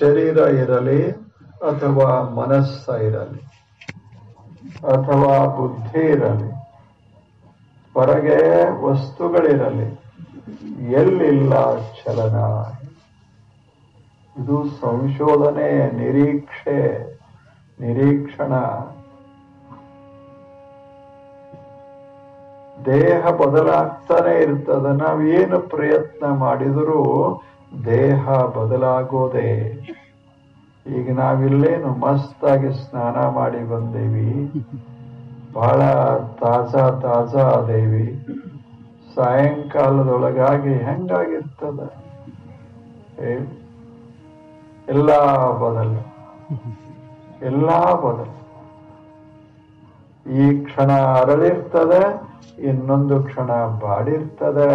ಶರೀರ ಇರಲಿ ಅಥವಾ ಮನಸ್ಸ ಇರಲಿ ಅಥವಾ ಬುದ್ಧಿ ಇರಲಿ, ಹೊರಗೆ ವಸ್ತುಗಳಿರಲಿ, ಎಲ್ಲಿಲ್ಲ ಚಲನ. ಇದು ಸಂಶೋಧನೆ, ನಿರೀಕ್ಷೆ, ನಿರೀಕ್ಷಣ. ದೇಹ ಬದಲಾಗ್ತಾನೆ ಇರ್ತದ. ನಾವೇನು ಪ್ರಯತ್ನ ಮಾಡಿದರೂ ದೇಹ ಬದಲಾಗೋದೇ. ಈಗ ನಾವಿಲ್ಲೇನು ಮಸ್ತಾಗಿ ಸ್ನಾನ ಮಾಡಿ ಬಂದೇವಿ. ಬಹಳ ತಾಜಾ ತಾಜಾ ಅದೇವಿ ಸಾಯಂಕಾಲದೊಳಗಾಗಿ ಹೆಂಗಾಗಿರ್ತದ? ಎಲ್ಲ ಬದಲ. ಎಲ್ಲ ಬದಲು. ಈ ಕ್ಷಣ ಅರಳಿರ್ತದೆ, ಇನ್ನೊಂದು ಕ್ಷಣ ಬಾಡಿರ್ತದೆ.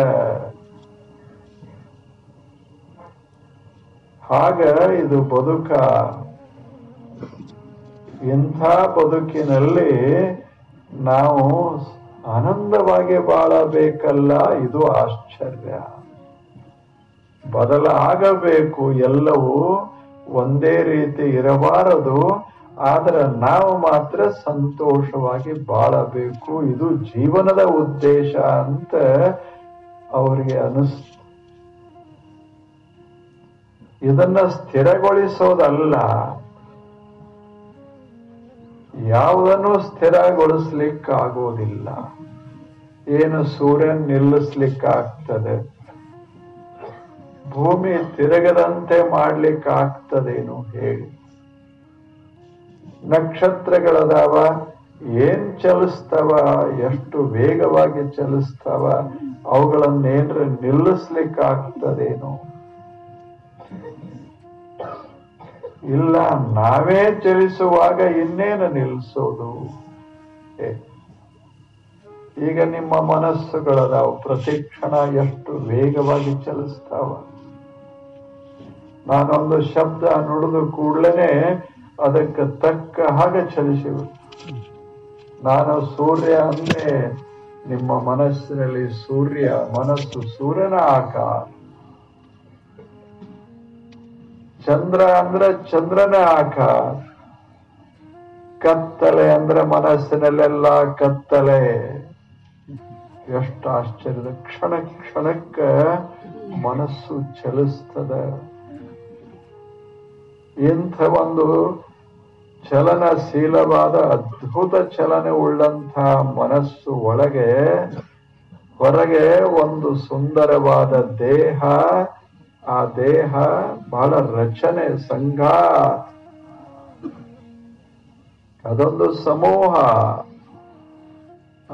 ಹಾಗ ಇದು ಬದುಕ. ಇಂಥ ಬದುಕಿನಲ್ಲಿ ನಾವು ಆನಂದವಾಗಿ ಬಾಳಬೇಕಲ್ಲ, ಇದು ಆಶ್ಚರ್ಯ. ಬದಲಾಗಬೇಕು ಎಲ್ಲವೂ ಒಂದೇ ರೀತಿ ಇರಬಾರದು, ಆದ್ರೆ ನಾವು ಮಾತ್ರ ಸಂತೋಷವಾಗಿ ಬಾಳಬೇಕು. ಇದು ಜೀವನದ ಉದ್ದೇಶ ಅಂತ ಅವರಿಗೆ ಅನಿಸ್ತು ಇದನ್ನ ಸ್ಥಿರಗೊಳಿಸೋದಲ್ಲ. ಯಾವುದನ್ನು ಸ್ಥಿರಗೊಳಿಸ್ಲಿಕ್ಕಾಗೋದಿಲ್ಲ. ಏನು ಸೂರ್ಯನ್ ನಿಲ್ಲಿಸ್ಲಿಕ್ಕಾಗ್ತದೆ. ಭೂಮಿ ತಿರುಗದಂತೆ ಮಾಡ್ಲಿಕ್ಕಾಗ್ತದೇನು ಹೇಳಿ. ನಕ್ಷತ್ರಗಳದಾವ, ಏನ್ ಚಲಿಸ್ತವ, ಎಷ್ಟು ವೇಗವಾಗಿ ಚಲಿಸ್ತವ, ಅವುಗಳನ್ನೇನ್ರ ನಿಲ್ಲಿಸ್ಲಿಕ್ಕಾಗ್ತದೇನು. ಇಲ್ಲ, ನಾವೇ ಚಲಿಸುವಾಗ ಇನ್ನೇನು ನಿಲ್ಲಿಸೋದು ಈಗ ನಿಮ್ಮ ಮನಸ್ಸುಗಳದಾವ ಪ್ರತಿಕ್ಷಣ ಎಷ್ಟು ವೇಗವಾಗಿ ಚಲಿಸ್ತಾವ? ನಾನೊಂದು ಶಬ್ದ ನುಡಿದು ಕೂಡಲೇ ಅದಕ್ಕೆ ತಕ್ಕ ಹಾಗೆ ಚಲಿಸಿವೆ ನಾನು ಸೂರ್ಯ ಅಂದ್ರೆ ನಿಮ್ಮ ಮನಸ್ಸಿನಲ್ಲಿ ಸೂರ್ಯ, ಮನಸ್ಸು ಸೂರ್ಯನ ಆಕಾರ ಚಂದ್ರ ಅಂದ್ರೆ ಚಂದ್ರನ ಆಕಾರ ಕತ್ತಲೆ ಅಂದ್ರೆ ಮನಸ್ಸಿನಲ್ಲೆಲ್ಲ ಕತ್ತಲೆ. ಎಷ್ಟು ಆಶ್ಚರ್ಯದ ಕ್ಷಣ ಕ್ಷಣಕ್ಕ ಮನಸ್ಸು ಚಲಿಸ್ತದ. ಇಂಥ ಒಂದು ಚಲನಶೀಲವಾದ ಅದ್ಭುತ ಚಲನೆ ಉಳ್ಳಂಥ ಮನಸ್ಸು ಒಳಗೆ, ಹೊರಗೆ ಒಂದು ಸುಂದರವಾದ ದೇಹ ಆ ದೇಹ ಬಹಳ ರಚನೆ ಸಂಘ ಅದೊಂದು ಸಮೂಹ.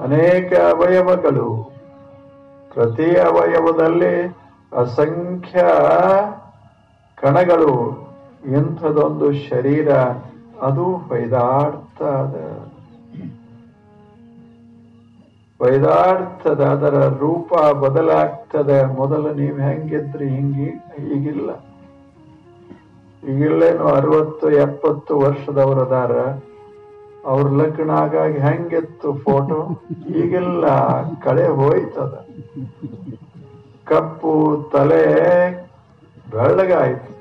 ಅನೇಕ ಅವಯವಗಳು. ಪ್ರತಿ ಅವಯವದಲ್ಲಿ ಅಸಂಖ್ಯ ಕಣಗಳು. ಇಂಥದೊಂದು ಶರೀರ, ಅದು ಹೊಯ್ದಾಡ್ತದ. ವೈದಾರ್ಥದ ಅದರ ರೂಪ ಬದಲಾಗ್ತದೆ. ಮೊದಲು ನೀವು ಹೆಂಗಿದ್ರಿ? ಹಿಂಗಿ, ಈಗಿಲ್ಲ. ಈಗಿಲ್ಲೇನು ಅರವತ್ತು, ಎಪ್ಪತ್ತು ವರ್ಷದವರದಾರ. ಅವ್ರ ಲಗ್ನ ಆಗಾಗಿ ಹೆಂಗಿತ್ತು ಫೋಟೋ ಈಗಿಲ್ಲ. ಕಳೆ ಹೋಯ್ತದ. ಕಪ್ಪು, ತಲೆ ಬೆಳ್ಳಗಾಯ್ತು.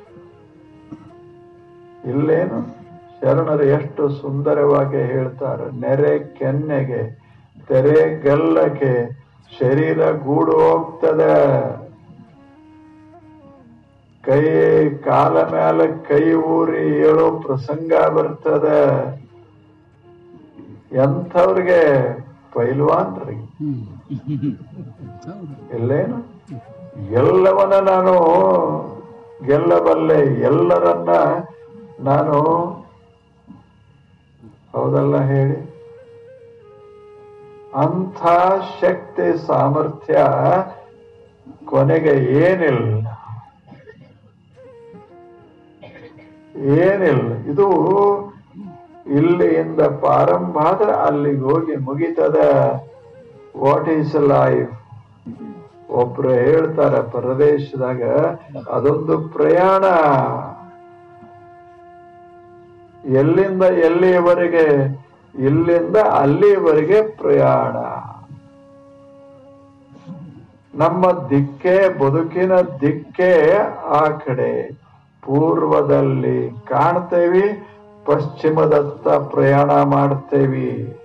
ಇಲ್ಲೇನು? ಶರಣರು ಎಷ್ಟು ಸುಂದರವಾಗಿ ಹೇಳ್ತಾರೆ. ನೆರೆ ಕೆನ್ನೆಗೆ ತೆರೆ ಗಲ್ಲಕ್ಕೆ ಶರೀರ ಗೂಡು ಹೋಗ್ತದೆ ಕೈ ಕಾಲ ಮೇಲೆ ಕೈ ಊರಿ ಹೇಳೋ ಪ್ರಸಂಗ ಬರ್ತದೆ. ಎಂಥವ್ರಿಗೆ ಪೈಲ್ವಾನ್ರಿ ಇಲ್ಲೇನು ಎಲ್ಲವನ್ನ ನಾನು ಗೆಲ್ಲಬಲ್ಲೆ, ಎಲ್ಲರನ್ನ ನಾನು ಹೌದಲ್ಲ ಹೇಳಿ? ಅಂಥ ಶಕ್ತಿ ಸಾಮರ್ಥ್ಯ ಕೊನೆಗೆ ಏನಿಲ್ಲ. ಏನಿಲ್ಲ. ಇದು ಇಲ್ಲಿಂದ ಪ್ರಾರಂಭ ಆದ್ರೆ ಅಲ್ಲಿಗೆ ಹೋಗಿ ಮುಗಿತದ. ವಾಟ್ ಈಸ್ ಲೈಫ್ ಒಬ್ರು ಹೇಳ್ತಾರ ಪ್ರದೇಶದಾಗ, ಅದೊಂದು ಪ್ರಯಾಣ. ಎಲ್ಲಿಂದ ಎಲ್ಲಿಯವರೆಗೆ? ಇಲ್ಲಿಂದ ಅಲ್ಲಿವರೆಗೆ ಪ್ರಯಾಣ. ನಮ್ಮ ದಿಕ್ಕೆ, ಬದುಕಿನ ದಿಕ್ಕೆ ಆ ಕಡೆ. ಪೂರ್ವದಲ್ಲಿ ಕಾಣ್ತೇವಿ, ಪಶ್ಚಿಮದತ್ತ ಪ್ರಯಾಣ ಮಾಡ್ತೇವಿ.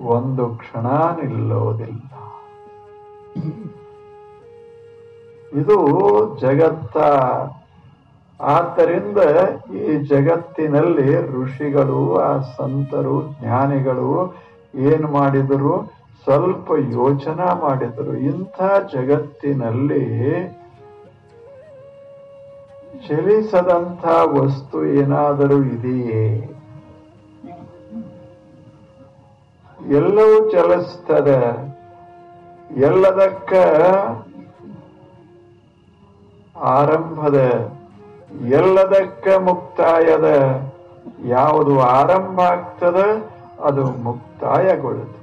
ಒಂದು ಕ್ಷಣ ನಿಲ್ಲೋದಿಲ್ಲ. ಇದು ಜಗತ್ತ ಆದ್ದರಿಂದ ಈ ಜಗತ್ತಿನಲ್ಲಿ ಋಷಿಗಳು ಆ ಸಂತರು ಜ್ಞಾನಿಗಳು ಏನ್ ಮಾಡಿದರು? ಸ್ವಲ್ಪ ಯೋಚನೆ ಮಾಡಿದರು. ಇಂಥ ಜಗತ್ತಿನಲ್ಲಿ ಚಲಿಸದಂಥ ವಸ್ತು ಏನಾದರೂ ಇದೆಯೇ? ಎಲ್ಲವೂ ಚಲಿಸ್ತದೆ. ಎಲ್ಲದಕ್ಕ ಆರಂಭದ. ಎಲ್ಲದಕ್ಕ ಮುಕ್ತಾಯದ. ಯಾವುದು ಆರಂಭ ಆಗ್ತದ, ಅದು ಮುಕ್ತಾಯಗೊಳ್ಳುತ್ತೆ.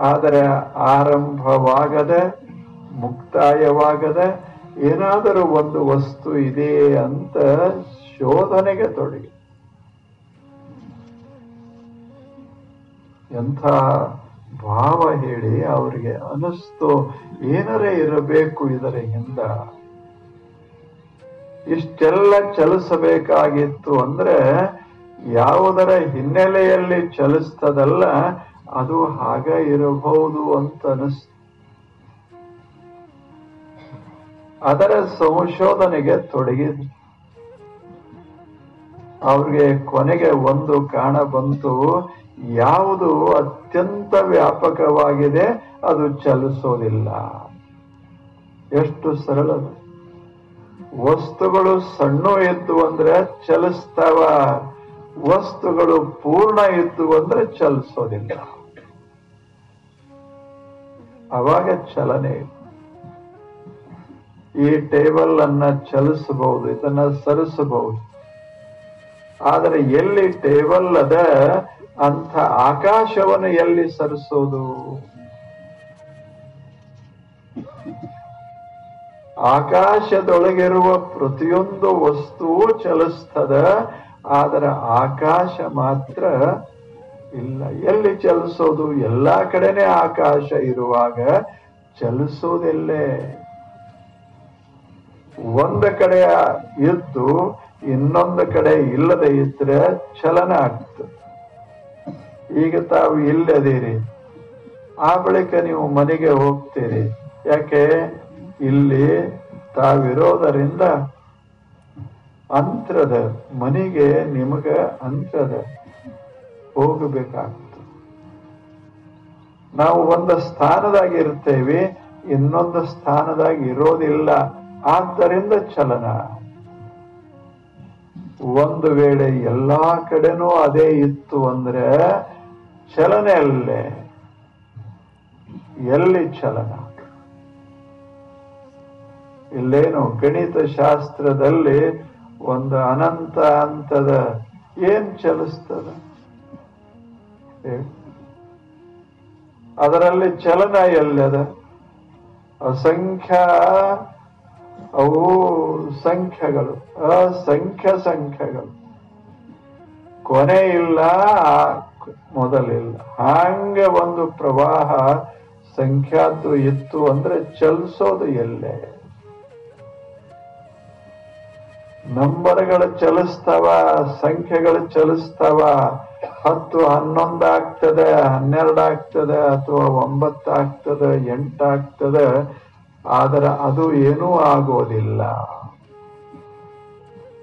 ಆದರೆ ಆರಂಭವಾಗದ, ಮುಕ್ತಾಯವಾಗದ, ಏನಾದರೂ ಒಂದು ವಸ್ತು ಇದೆ ಅಂತ ಶೋಧನೆಗೆ ತೊಡಗಿ. ಎಂಥ ಭಾವ ಹೇಳಿ ಅವರಿಗೆ ಅನಿಸ್ತು, ಏನರ ಇರಬೇಕು ಇದರ ಹಿಂದ. ಇಷ್ಟೆಲ್ಲ ಚಲಿಸಬೇಕಾಗಿತ್ತು ಅಂದ್ರೆ ಯಾವುದರ ಹಿನ್ನೆಲೆಯಲ್ಲಿ ಚಲಿಸ್ತದಲ್ಲ ಅದು ಹಾಗ ಇರಬಹುದು ಅಂತ ಅನಿಸ್ತು. ಅದರ ಸಂಶೋಧನೆಗೆ ತೊಡಗಿದ ಅವ್ರಿಗೆ ಕೊನೆಗೆ ಒಂದು ಕಾಣ ಬಂತು ಯಾವುದು ಅತ್ಯಂತ ವ್ಯಾಪಕವಾಗಿದೆ, ಅದು ಚಲಿಸೋದಿಲ್ಲ. ಎಷ್ಟು ಸರಳದ ವಸ್ತುಗಳು ಸಣ್ಣ ಇದ್ದು ಅಂದ್ರೆ ಚಲಿಸ್ತಾವ. ವಸ್ತುಗಳು ಪೂರ್ಣ ಇದ್ದು ಅಂದ್ರೆ ಚಲಿಸೋದಿಲ್ಲ. ಅವಾಗ ಚಲನೆ. ಈ ಟೇಬಲ್ ಅನ್ನ ಚಲಿಸಬಹುದು, ಇದನ್ನ ಸರಿಸಬಹುದು. ಆದರೆ ಎಲ್ಲಿ ಟೇಬಲ್ ಅದ ಅಂತ ಆಕಾಶವನ್ನು ಎಲ್ಲಿ ಸರಿಸೋದು? ಆಕಾಶದೊಳಗಿರುವ ಪ್ರತಿಯೊಂದು ವಸ್ತುವು ಚಲಿಸ್ತದ, ಆದರೆ ಆಕಾಶ ಮಾತ್ರ ಇಲ್ಲ. ಎಲ್ಲಿ ಚಲಿಸೋದು? ಎಲ್ಲಾ ಕಡೆನೆ ಆಕಾಶ ಇರುವಾಗ ಚಲಿಸೋದೆಲ್ಲೇ. ಒಂದು ಕಡೆ ಇದ್ದು ಇನ್ನೊಂದು ಕಡೆ ಇಲ್ಲದೆ ಇದ್ರೆ ಚಲನ ಆಗ್ತದೆ. ಈಗ ತಾವು ಇಲ್ಲದಿರಿ. ಆ ಬಳಿಕ ನೀವು ಮನೆಗೆ ಹೋಗ್ತೀರಿ. ಯಾಕೆ? ಇಲ್ಲಿ ತಾವಿರೋದರಿಂದ ಅಂತರದ, ಮನೆಗೆ ನಿಮಗ ಅಂತ್ರದ ಹೋಗಬೇಕಾಗ್ತದೆ. ನಾವು ಒಂದು ಸ್ಥಾನದಾಗ ಇರ್ತೇವೆ, ಇನ್ನೊಂದು ಸ್ಥಾನದಾಗ ಇರೋದಿಲ್ಲ. ಆದ್ದರಿಂದ ಚಲನ. ಒಂದು ವೇಳೆ ಎಲ್ಲಾ ಕಡೆನೂ ಅದೇ ಇತ್ತು ಅಂದ್ರೆ ಚಲನೆ ಅಲ್ಲೇ ಎಲ್ಲಿ ಚಲನ? ಇಲ್ಲೇನು ಗಣಿತ ಶಾಸ್ತ್ರದಲ್ಲಿ ಒಂದು ಅನಂತ ಅಂತದ ಏನ್ ಚಲಿಸ್ತದ? ಅದರಲ್ಲಿ ಚಲನ ಎಲ್ಲದ ಅಸಂಖ್ಯ, ಅವು ಸಂಖ್ಯೆಗಳು, ಅಸಂಖ್ಯ ಸಂಖ್ಯೆಗಳು. ಕೊನೆ ಇಲ್ಲ ಮೊದಲಿಲ್ಲ. ಹಂಗೆ ಒಂದು ಪ್ರವಾಹ ಸಂಖ್ಯಾದ್ದು ಇತ್ತು ಅಂದ್ರೆ ಚಲಿಸೋದು ಎಲ್ಲೇ. ನಂಬರ್ಗಳು ಚಲಿಸ್ತಾವ, ಸಂಖ್ಯೆಗಳು ಚಲಿಸ್ತಾವ. ಹತ್ತು ಹನ್ನೊಂದು ಆಗ್ತದೆ, ಹನ್ನೆರಡು ಆಗ್ತದೆ, ಅಥವಾ ಒಂಬತ್ತು ಆಗ್ತದೆ ಎಂಟಾಗ್ತದೆ ಆದರೆ ಆದ್ರೆ ಅದು ಏನೂ ಆಗೋದಿಲ್ಲ.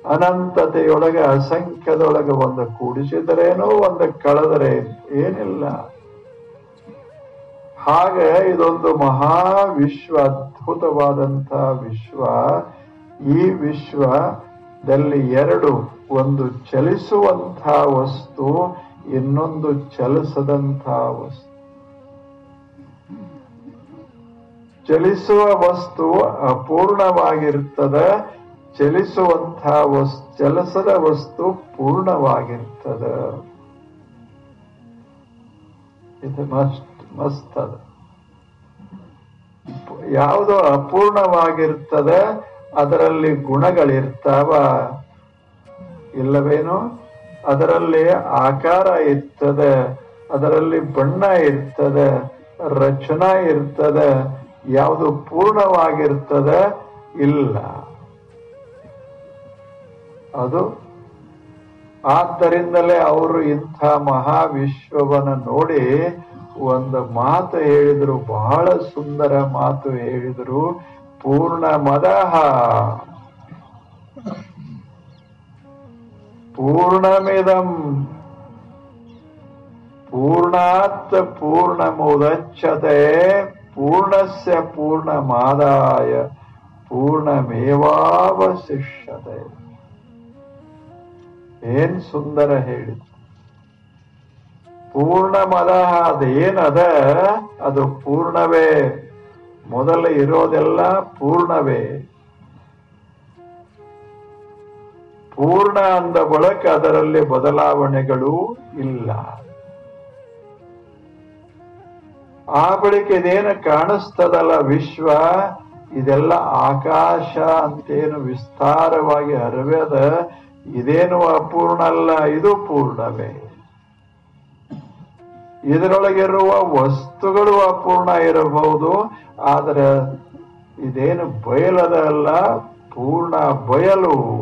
ಅನಂತತೆಯೊಳಗೆ ಅಸಂಖ್ಯದೊಳಗೆ ಒಂದು ಕೂಡಿಸಿದರೇನೋ ಒಂದು ಕಳೆದರೆ ಏನಿಲ್ಲ. ಹಾಗೆ ಇದೊಂದು ಮಹಾ ವಿಶ್ವ ಅದ್ಭುತವಾದಂತ ವಿಶ್ವ. ಈ ವಿಶ್ವದಲ್ಲಿ ಎರಡು, ಒಂದು ಚಲಿಸುವಂಥ ವಸ್ತು, ಇನ್ನೊಂದು ಚಲಿಸದಂಥ ವಸ್ತು. ಚಲಿಸುವ ವಸ್ತು ಅಪೂರ್ಣವಾಗಿರ್ತದೆ. ಚಲಿಸುವಂಥ ವಸ್ತು, ಚಲಸದ ವಸ್ತು ಪೂರ್ಣವಾಗಿರ್ತದ. ಇದು ಮಸ್ಟ್ ಮಸ್ತ್ ಅದ. ಯಾವುದು ಅಪೂರ್ಣವಾಗಿರ್ತದೆ, ಅದರಲ್ಲಿ ಗುಣಗಳಿರ್ತಾವ. ಇಲ್ಲವೇನು? ಅದರಲ್ಲಿ ಆಕಾರ ಇರ್ತದೆ, ಅದರಲ್ಲಿ ಬಣ್ಣ ಇರ್ತದೆ, ರಚನಾ ಇರ್ತದೆ, ಯಾವುದು ಪೂರ್ಣವಾಗಿರ್ತದೆ? ಇಲ್ಲ. ಅದು ಆದ್ದರಿಂದಲೇ ಅವರು ಇಂಥ ಮಹಾವಿಶ್ವವನ್ನು ನೋಡಿ ಒಂದು ಮಾತು ಹೇಳಿದ್ರು, ಬಹಳ ಸುಂದರ ಮಾತು ಹೇಳಿದ್ರು, ಪೂರ್ಣ ಮದಹ. ಪೂರ್ಣಮಿದಂ. ಪೂರ್ಣಾತ್ ಪೂರ್ಣಮುದಚ್ಯತೆ ಪೂರ್ಣಸ್ಯ ಪೂರ್ಣಮಾದಾಯ, ಪೂರ್ಣಮೇವಾವಶಿಷ್ಯತೆ. ಏನ್ ಸುಂದರ ಹೇಳಿ. ಪೂರ್ಣ ಮದ ಅದೇನದ ಅದು ಪೂರ್ಣವೇ. ಮೊದಲ ಇರೋದೆಲ್ಲ ಪೂರ್ಣವೇ. ಪೂರ್ಣ ಅಂದ ಬಳಕೆ ಅದರಲ್ಲಿ ಬದಲಾವಣೆಗಳು ಇಲ್ಲ. ಆ ಬಳಿಕ ಇದೇನು ಕಾಣಿಸ್ತದಲ್ಲ ವಿಶ್ವ, ಇದೆಲ್ಲ ಆಕಾಶ ಅಂತೇನು ವಿಸ್ತಾರವಾಗಿ ಹರವ್ಯದ ಇದೇನು ಅಪೂರ್ಣ ಅಲ್ಲ, ಇದು ಪೂರ್ಣವೇ. ಇದರೊಳಗಿರುವ ವಸ್ತುಗಳು ಅಪೂರ್ಣ ಇರಬಹುದು, ಆದರೆ ಇದೇನು ಬಯಲದ ಅಲ್ಲ, ಪೂರ್ಣ ಬಯಲು.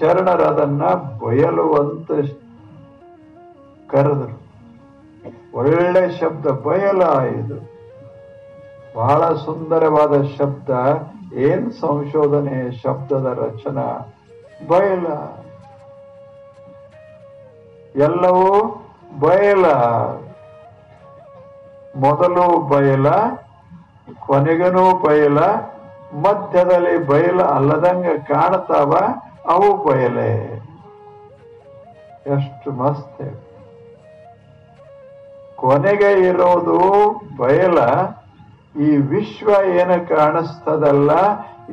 ಶರಣರದನ್ನ ಬಯಲು ಅಂತ ಕರೆದರು. ಒಳ್ಳೆ ಶಬ್ದ ಬಯಲ ಇದು ಬಹಳ ಸುಂದರವಾದ ಶಬ್ದ, ಏನ್ ಸಂಶೋಧನೆ ಶಬ್ದದ ರಚನಾ? ಬಯಲ. ಎಲ್ಲವೂ ಬಯಲ. ಮೊದಲು ಬಯಲ, ಕೊನೆಗನೂ ಬಯಲ, ಮಧ್ಯದಲ್ಲಿ ಬಯಲ ಅಲ್ಲದಂಗ ಕಾಣ್ತಾವ, ಅವು ಬಯಲೆ. ಎಷ್ಟು ಮಸ್ತ್. ಕೊನೆಗೆ ಇರೋದು ಬಯಲ. ಈ ವಿಶ್ವ ಏನ ಕಾಣಿಸ್ತದಲ್ಲ,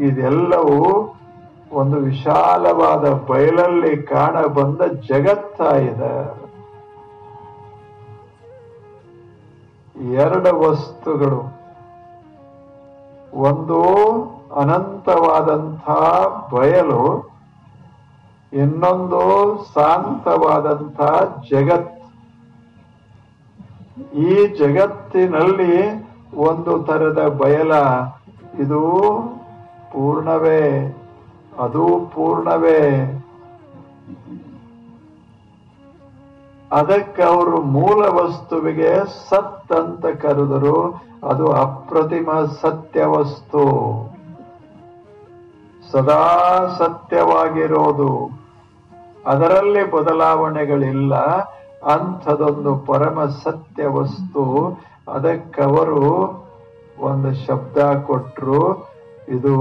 ಇದೆಲ್ಲವೂ ಒಂದು ವಿಶಾಲವಾದ ಬಯಲಲ್ಲಿ ಕಾಣ ಬಂದ ಜಗತ್ತ ಇದೆ. ಎರಡು ವಸ್ತುಗಳು. ಒಂದು ಅನಂತವಾದಂಥ ಬಯಲು, ಇನ್ನೊಂದು ಶಾಂತವಾದಂಥ ಜಗತ್. ಈ ಜಗತ್ತಿನಲ್ಲಿ ಒಂದು ತರದ ಬಯಲ, ಇದು ಪೂರ್ಣವೇ, ಅದು ಪೂರ್ಣವೇ. ಅದಕ್ಕೆ ಅವರು ಮೂಲ ವಸ್ತುವಿಗೆ ಸತ್ ಅಂತ ಕರೆದರು, ಅದು ಅಪ್ರತಿಮ ಸತ್ಯ ವಸ್ತು. ಸದಾ ಸತ್ಯವಾಗಿರೋದು. ಅದರಲ್ಲಿ ಬದಲಾವಣೆಗಳಿಲ್ಲ, ಅಂಥದೊಂದು ಪರಮ ಸತ್ಯ ವಸ್ತು. ಅದಕ್ಕವರು ಒಂದು ಶಬ್ದ ಕೊಟ್ಟರು ಇದು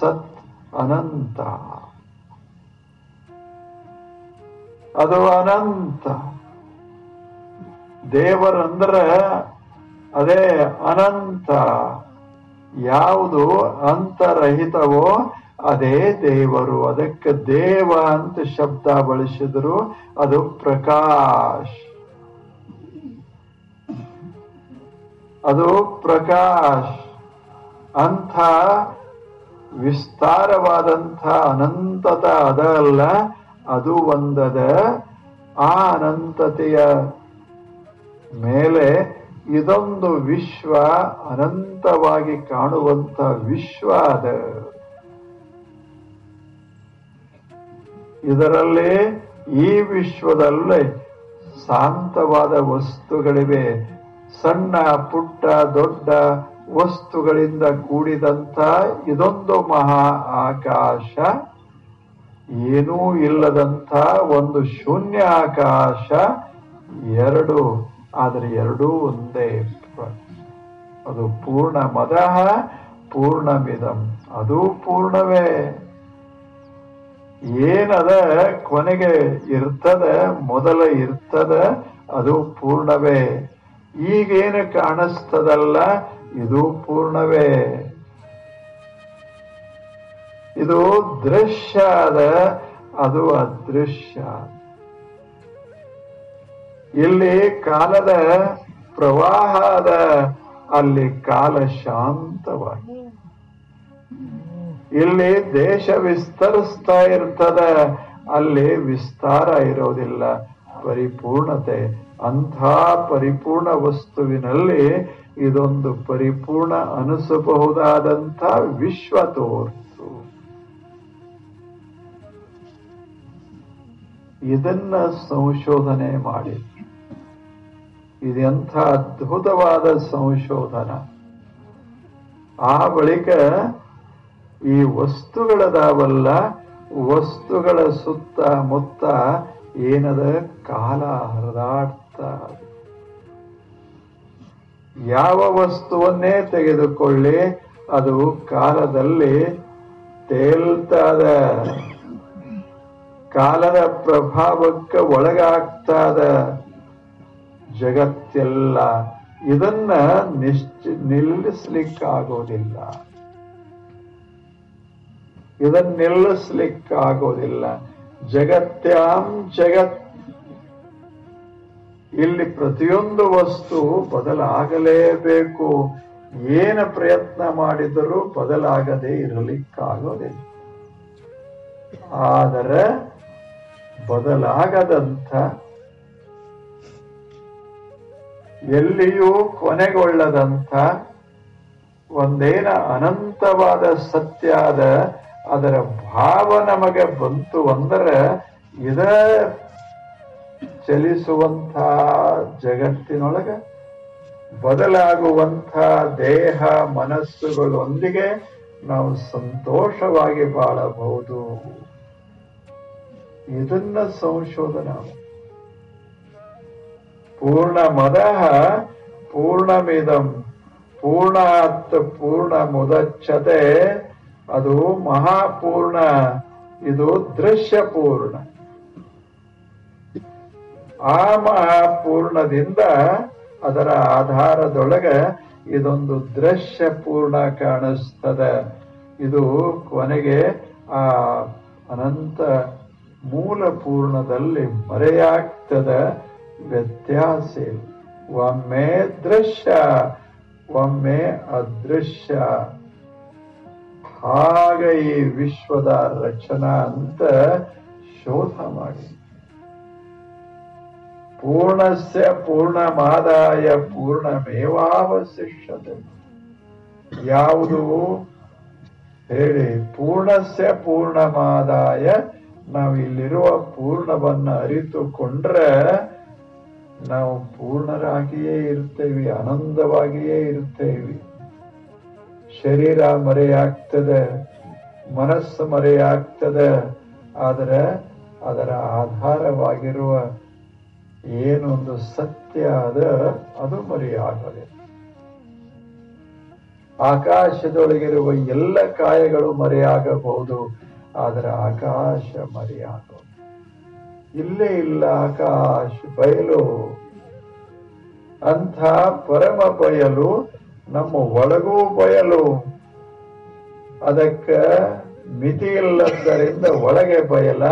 ಸತ್ ಅನಂತ. ಅದು ಅನಂತ. ದೇವರಂದ್ರೆ ಅದೇ ಅನಂತ. ಯಾವುದು ಅಂತರಹಿತವೋ ಅದೇ ದೇವರು. ಅದಕ್ಕೆ ದೇವ ಅಂತ ಶಬ್ದ ಬಳಸಿದ್ರು, ಅದು ಪ್ರಕಾಶ್. ಅದು ಪ್ರಕಾಶ್. ಅಂಥ ವಿಸ್ತಾರವಾದಂಥ ಅನಂತತ ಅದ ಅಲ್ಲ ಅದು ಒಂದದ ಆ ಅನಂತತೆಯ ಮೇಲೆ ಇದೊಂದು ವಿಶ್ವ ಅನಂತವಾಗಿ ಕಾಣುವಂಥ ವಿಶ್ವ ಅದ. ಇದರಲ್ಲಿ ಈ ವಿಶ್ವದಲ್ಲೇ ಶಾಂತವಾದ ವಸ್ತುಗಳಿವೆ. ಸಣ್ಣ, ಪುಟ್ಟ, ದೊಡ್ಡ ವಸ್ತುಗಳಿಂದ ಕೂಡಿದಂತ ಇದೊಂದು ಮಹಾ ಆಕಾಶ. ಏನೂ ಇಲ್ಲದಂಥ ಒಂದು ಶೂನ್ಯ ಆಕಾಶ. ಎರಡು, ಆದರೆ ಎರಡೂ ಒಂದೇ ಅದು ಪೂರ್ಣ ಮದಃ ಪೂರ್ಣಮಿದಂ ಅದು ಪೂರ್ಣವೇ. ಏನದ ಕೊನೆಗೆ ಇರ್ತದ, ಮೊದಲ ಇರ್ತದ, ಅದು ಪೂರ್ಣವೇ. ಈಗೇನು ಕಾಣಿಸ್ತದಲ್ಲ, ಇದು ಪೂರ್ಣವೇ. ಇದು ದೃಶ್ಯ ಅದ ಅದು ಅದೃಶ್ಯ. ಇಲ್ಲಿ ಕಾಲದ ಪ್ರವಾಹ ಅದ ಅಲ್ಲಿ ಕಾಲ ಶಾಂತವಾಗಿ ಇಲ್ಲಿ ದೇಶ ವಿಸ್ತರಿಸ್ತಾ ಇರ್ತದ, ಅಲ್ಲಿ ವಿಸ್ತಾರ ಇರೋದಿಲ್ಲ, ಪರಿಪೂರ್ಣತೆ ಅಂಥ ಪರಿಪೂರ್ಣ ವಸ್ತುವಿನಲ್ಲಿ ಇದೊಂದು ಪರಿಪೂರ್ಣ ಅನಿಸಬಹುದಾದಂಥ ವಿಶ್ವ ತೋರ್ತು ಇದನ್ನ ಸಂಶೋಧನೆ ಮಾಡಿ. ಇದೆಂಥ ಅದ್ಭುತವಾದ ಸಂಶೋಧನ. ಆ ಬಳಿಕ ಈ ವಸ್ತುಗಳದಾವಲ್ಲ, ವಸ್ತುಗಳ ಸುತ್ತ ಮುತ್ತ ಏನದ ಕಾಲ ಹರಿದಾಡ್ತಾ ಇದೆ. ಯಾವ ವಸ್ತುವನ್ನೇ ತೆಗೆದುಕೊಳ್ಳಿ, ಅದು ಕಾಲದಲ್ಲಿ ತೇಲ್ತಾದ. ಕಾಲದ ಪ್ರಭಾವಕ್ಕೆ ಒಳಗಾಗ್ತಾದ. ಜಗತ್ತೆಲ್ಲ ಇದನ್ನ ನಿಶ್ಚ, ನಿಲ್ಲಿಸ್ಲಿಕ್ಕಾಗೋದಿಲ್ಲ. ಇದನ್ನ ನಿಲ್ಲಿಸ್ಲಿಕ್ಕಾಗೋದಿಲ್ಲ. ಜಗತ್ಯಾಂ ಜಗತ್ ಇಲ್ಲಿ ಪ್ರತಿಯೊಂದು ವಸ್ತು ಬದಲಾಗಲೇಬೇಕು. ಏನ ಪ್ರಯತ್ನ ಮಾಡಿದರೂ ಬದಲಾಗದೆ ಇರಲಿಕ್ಕಾಗೋದಿಲ್ಲ. ಆದರೆ ಬದಲಾಗದಂಥ ಎಲ್ಲಿಯೂ ಕೊನೆಗೊಳ್ಳದಂಥ ಒಂದೇನ ಅನಂತವಾದ ಸತ್ಯ ಅದ ಅದರ ಭಾವ ನಮಗೆ ಬಂತು ಅಂದರೆ ಇದ ಚಲಿಸುವಂಥ ಜಗತ್ತಿನೊಳಗೆ ಬದಲಾಗುವಂಥ ದೇಹ ಮನಸ್ಸುಗಳೊಂದಿಗೆ ನಾವು ಸಂತೋಷವಾಗಿ ಬಾಳಬಹುದು. ಇದನ್ನ ಸಂಶೋಧನ ಪೂರ್ಣ ಮದ ಪೂರ್ಣಮಿದಂ. ಪೂರ್ಣಾತ್ ಪೂರ್ಣ ಮುದಚ್ಛತೆ ಅದು ಮಹಾಪೂರ್ಣ. ಇದು ದೃಶ್ಯ ಪೂರ್ಣ ಆ ಮಹಾಪೂರ್ಣದಿಂದ ಅದರ ಆಧಾರದೊಳಗೆ ಇದೊಂದು ದೃಶ್ಯ ಪೂರ್ಣ ಕಾಣಿಸ್ತದೆ. ಇದು ಕೊನೆಗೆ ಆ ಅನಂತ ಮೂಲ ಪೂರ್ಣದಲ್ಲಿ ಮರೆಯಾಗ್ತದ ವ್ಯತ್ಯಾಸ ಒಮ್ಮೆ ದೃಶ್ಯ, ಒಮ್ಮೆ ಅದೃಶ್ಯ. ಹಾಗೆ ಈ ವಿಶ್ವದ ರಚನಾ ಅಂತ ಶೋಧ ಮಾಡಿ. ಪೂರ್ಣಸ್ಯ ಪೂರ್ಣಮಾದಾಯ ಪೂರ್ಣಮೇವಾವಶಿಷ್ಯತೆ ಯಾವುದು? ಹೇಳಿ, ಪೂರ್ಣಸ್ಯ ಪೂರ್ಣಮಾದಾಯ ನಾವು ಇಲ್ಲಿರುವ ಪೂರ್ಣವನ್ನ ಅರಿತುಕೊಂಡ್ರೆ ನಾವು ಪೂರ್ಣರಾಗಿಯೇ ಇರ್ತೇವೆ, ಆನಂದವಾಗಿಯೇ ಇರ್ತೇವೆ. ಶರೀರ ಮರೆಯಾಗ್ತದೆ, ಮನಸ್ಸು ಮರೆಯಾಗ್ತದೆ, ಆದರೆ ಅದರ ಆಧಾರವಾಗಿರುವ ಏನೊಂದು ಸತ್ಯ ಅದ ಅದು ಮರೆಯಾಗದೆ. ಆಕಾಶದೊಳಗಿರುವ ಎಲ್ಲ ಕಾಯಗಳು ಮರೆಯಾಗಬಹುದು, ಆದರೆ ಆಕಾಶ ಮರೆಯಾಗಬಹುದು ಇಲ್ಲೇ ಇಲ್ಲ ಆಕಾಶ, ಬಯಲು. ಅಂಥ ಪರಮ ಬಯಲು, ನಮ್ಮ ಒಳಗೂ ಬಯಲು. ಅದಕ್ಕ ಮಿತಿ ಇಲ್ಲದ್ದರಿಂದ ಒಳಗೆ ಬಯಲ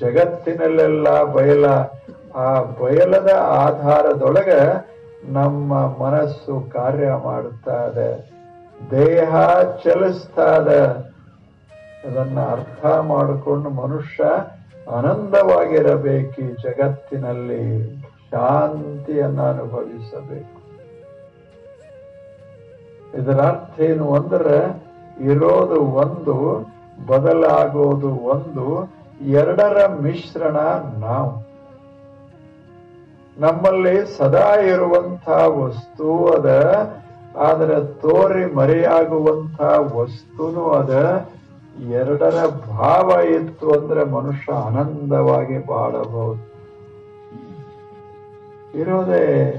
ಜಗತ್ತಿನಲ್ಲೆಲ್ಲ ಬಯಲ, ಆ ಬಯಲದ ಆಧಾರದೊಳಗ ನಮ್ಮ ಮನಸ್ಸು ಕಾರ್ಯ ಮಾಡುತ್ತಾ ಇದೆ. ದೇಹ ಚಲಿಸ್ತಾ ಇದೆ. ಅದನ್ನ ಅರ್ಥ ಮಾಡಿಕೊಂಡು ಮನುಷ್ಯ ಆನಂದವಾಗಿರಬೇಕು ಜಗತ್ತಿನಲ್ಲಿ. ಶಾಂತಿಯನ್ನ ಅನುಭವಿಸಬೇಕು. ಇದರ ಅರ್ಥ ಏನು ಅಂದ್ರೆ, ಇರೋದು ಒಂದು, ಬದಲಾಗೋದು ಒಂದು ಎರಡರ ಮಿಶ್ರಣ ನಾವು. ನಮ್ಮಲ್ಲಿ ಸದಾ ಇರುವಂತ ವಸ್ತು ಅದ, ಆದ್ರೆ ತೋರಿ ಮರೆಯಾಗುವಂತ ವಸ್ತುನು ಅದ. ಎರಡರ ಭಾವ ಇತ್ತು ಅಂದ್ರೆ ಮನುಷ್ಯ ಆನಂದವಾಗಿ ಬಾಳಬಹುದು. ಇರೋದೇ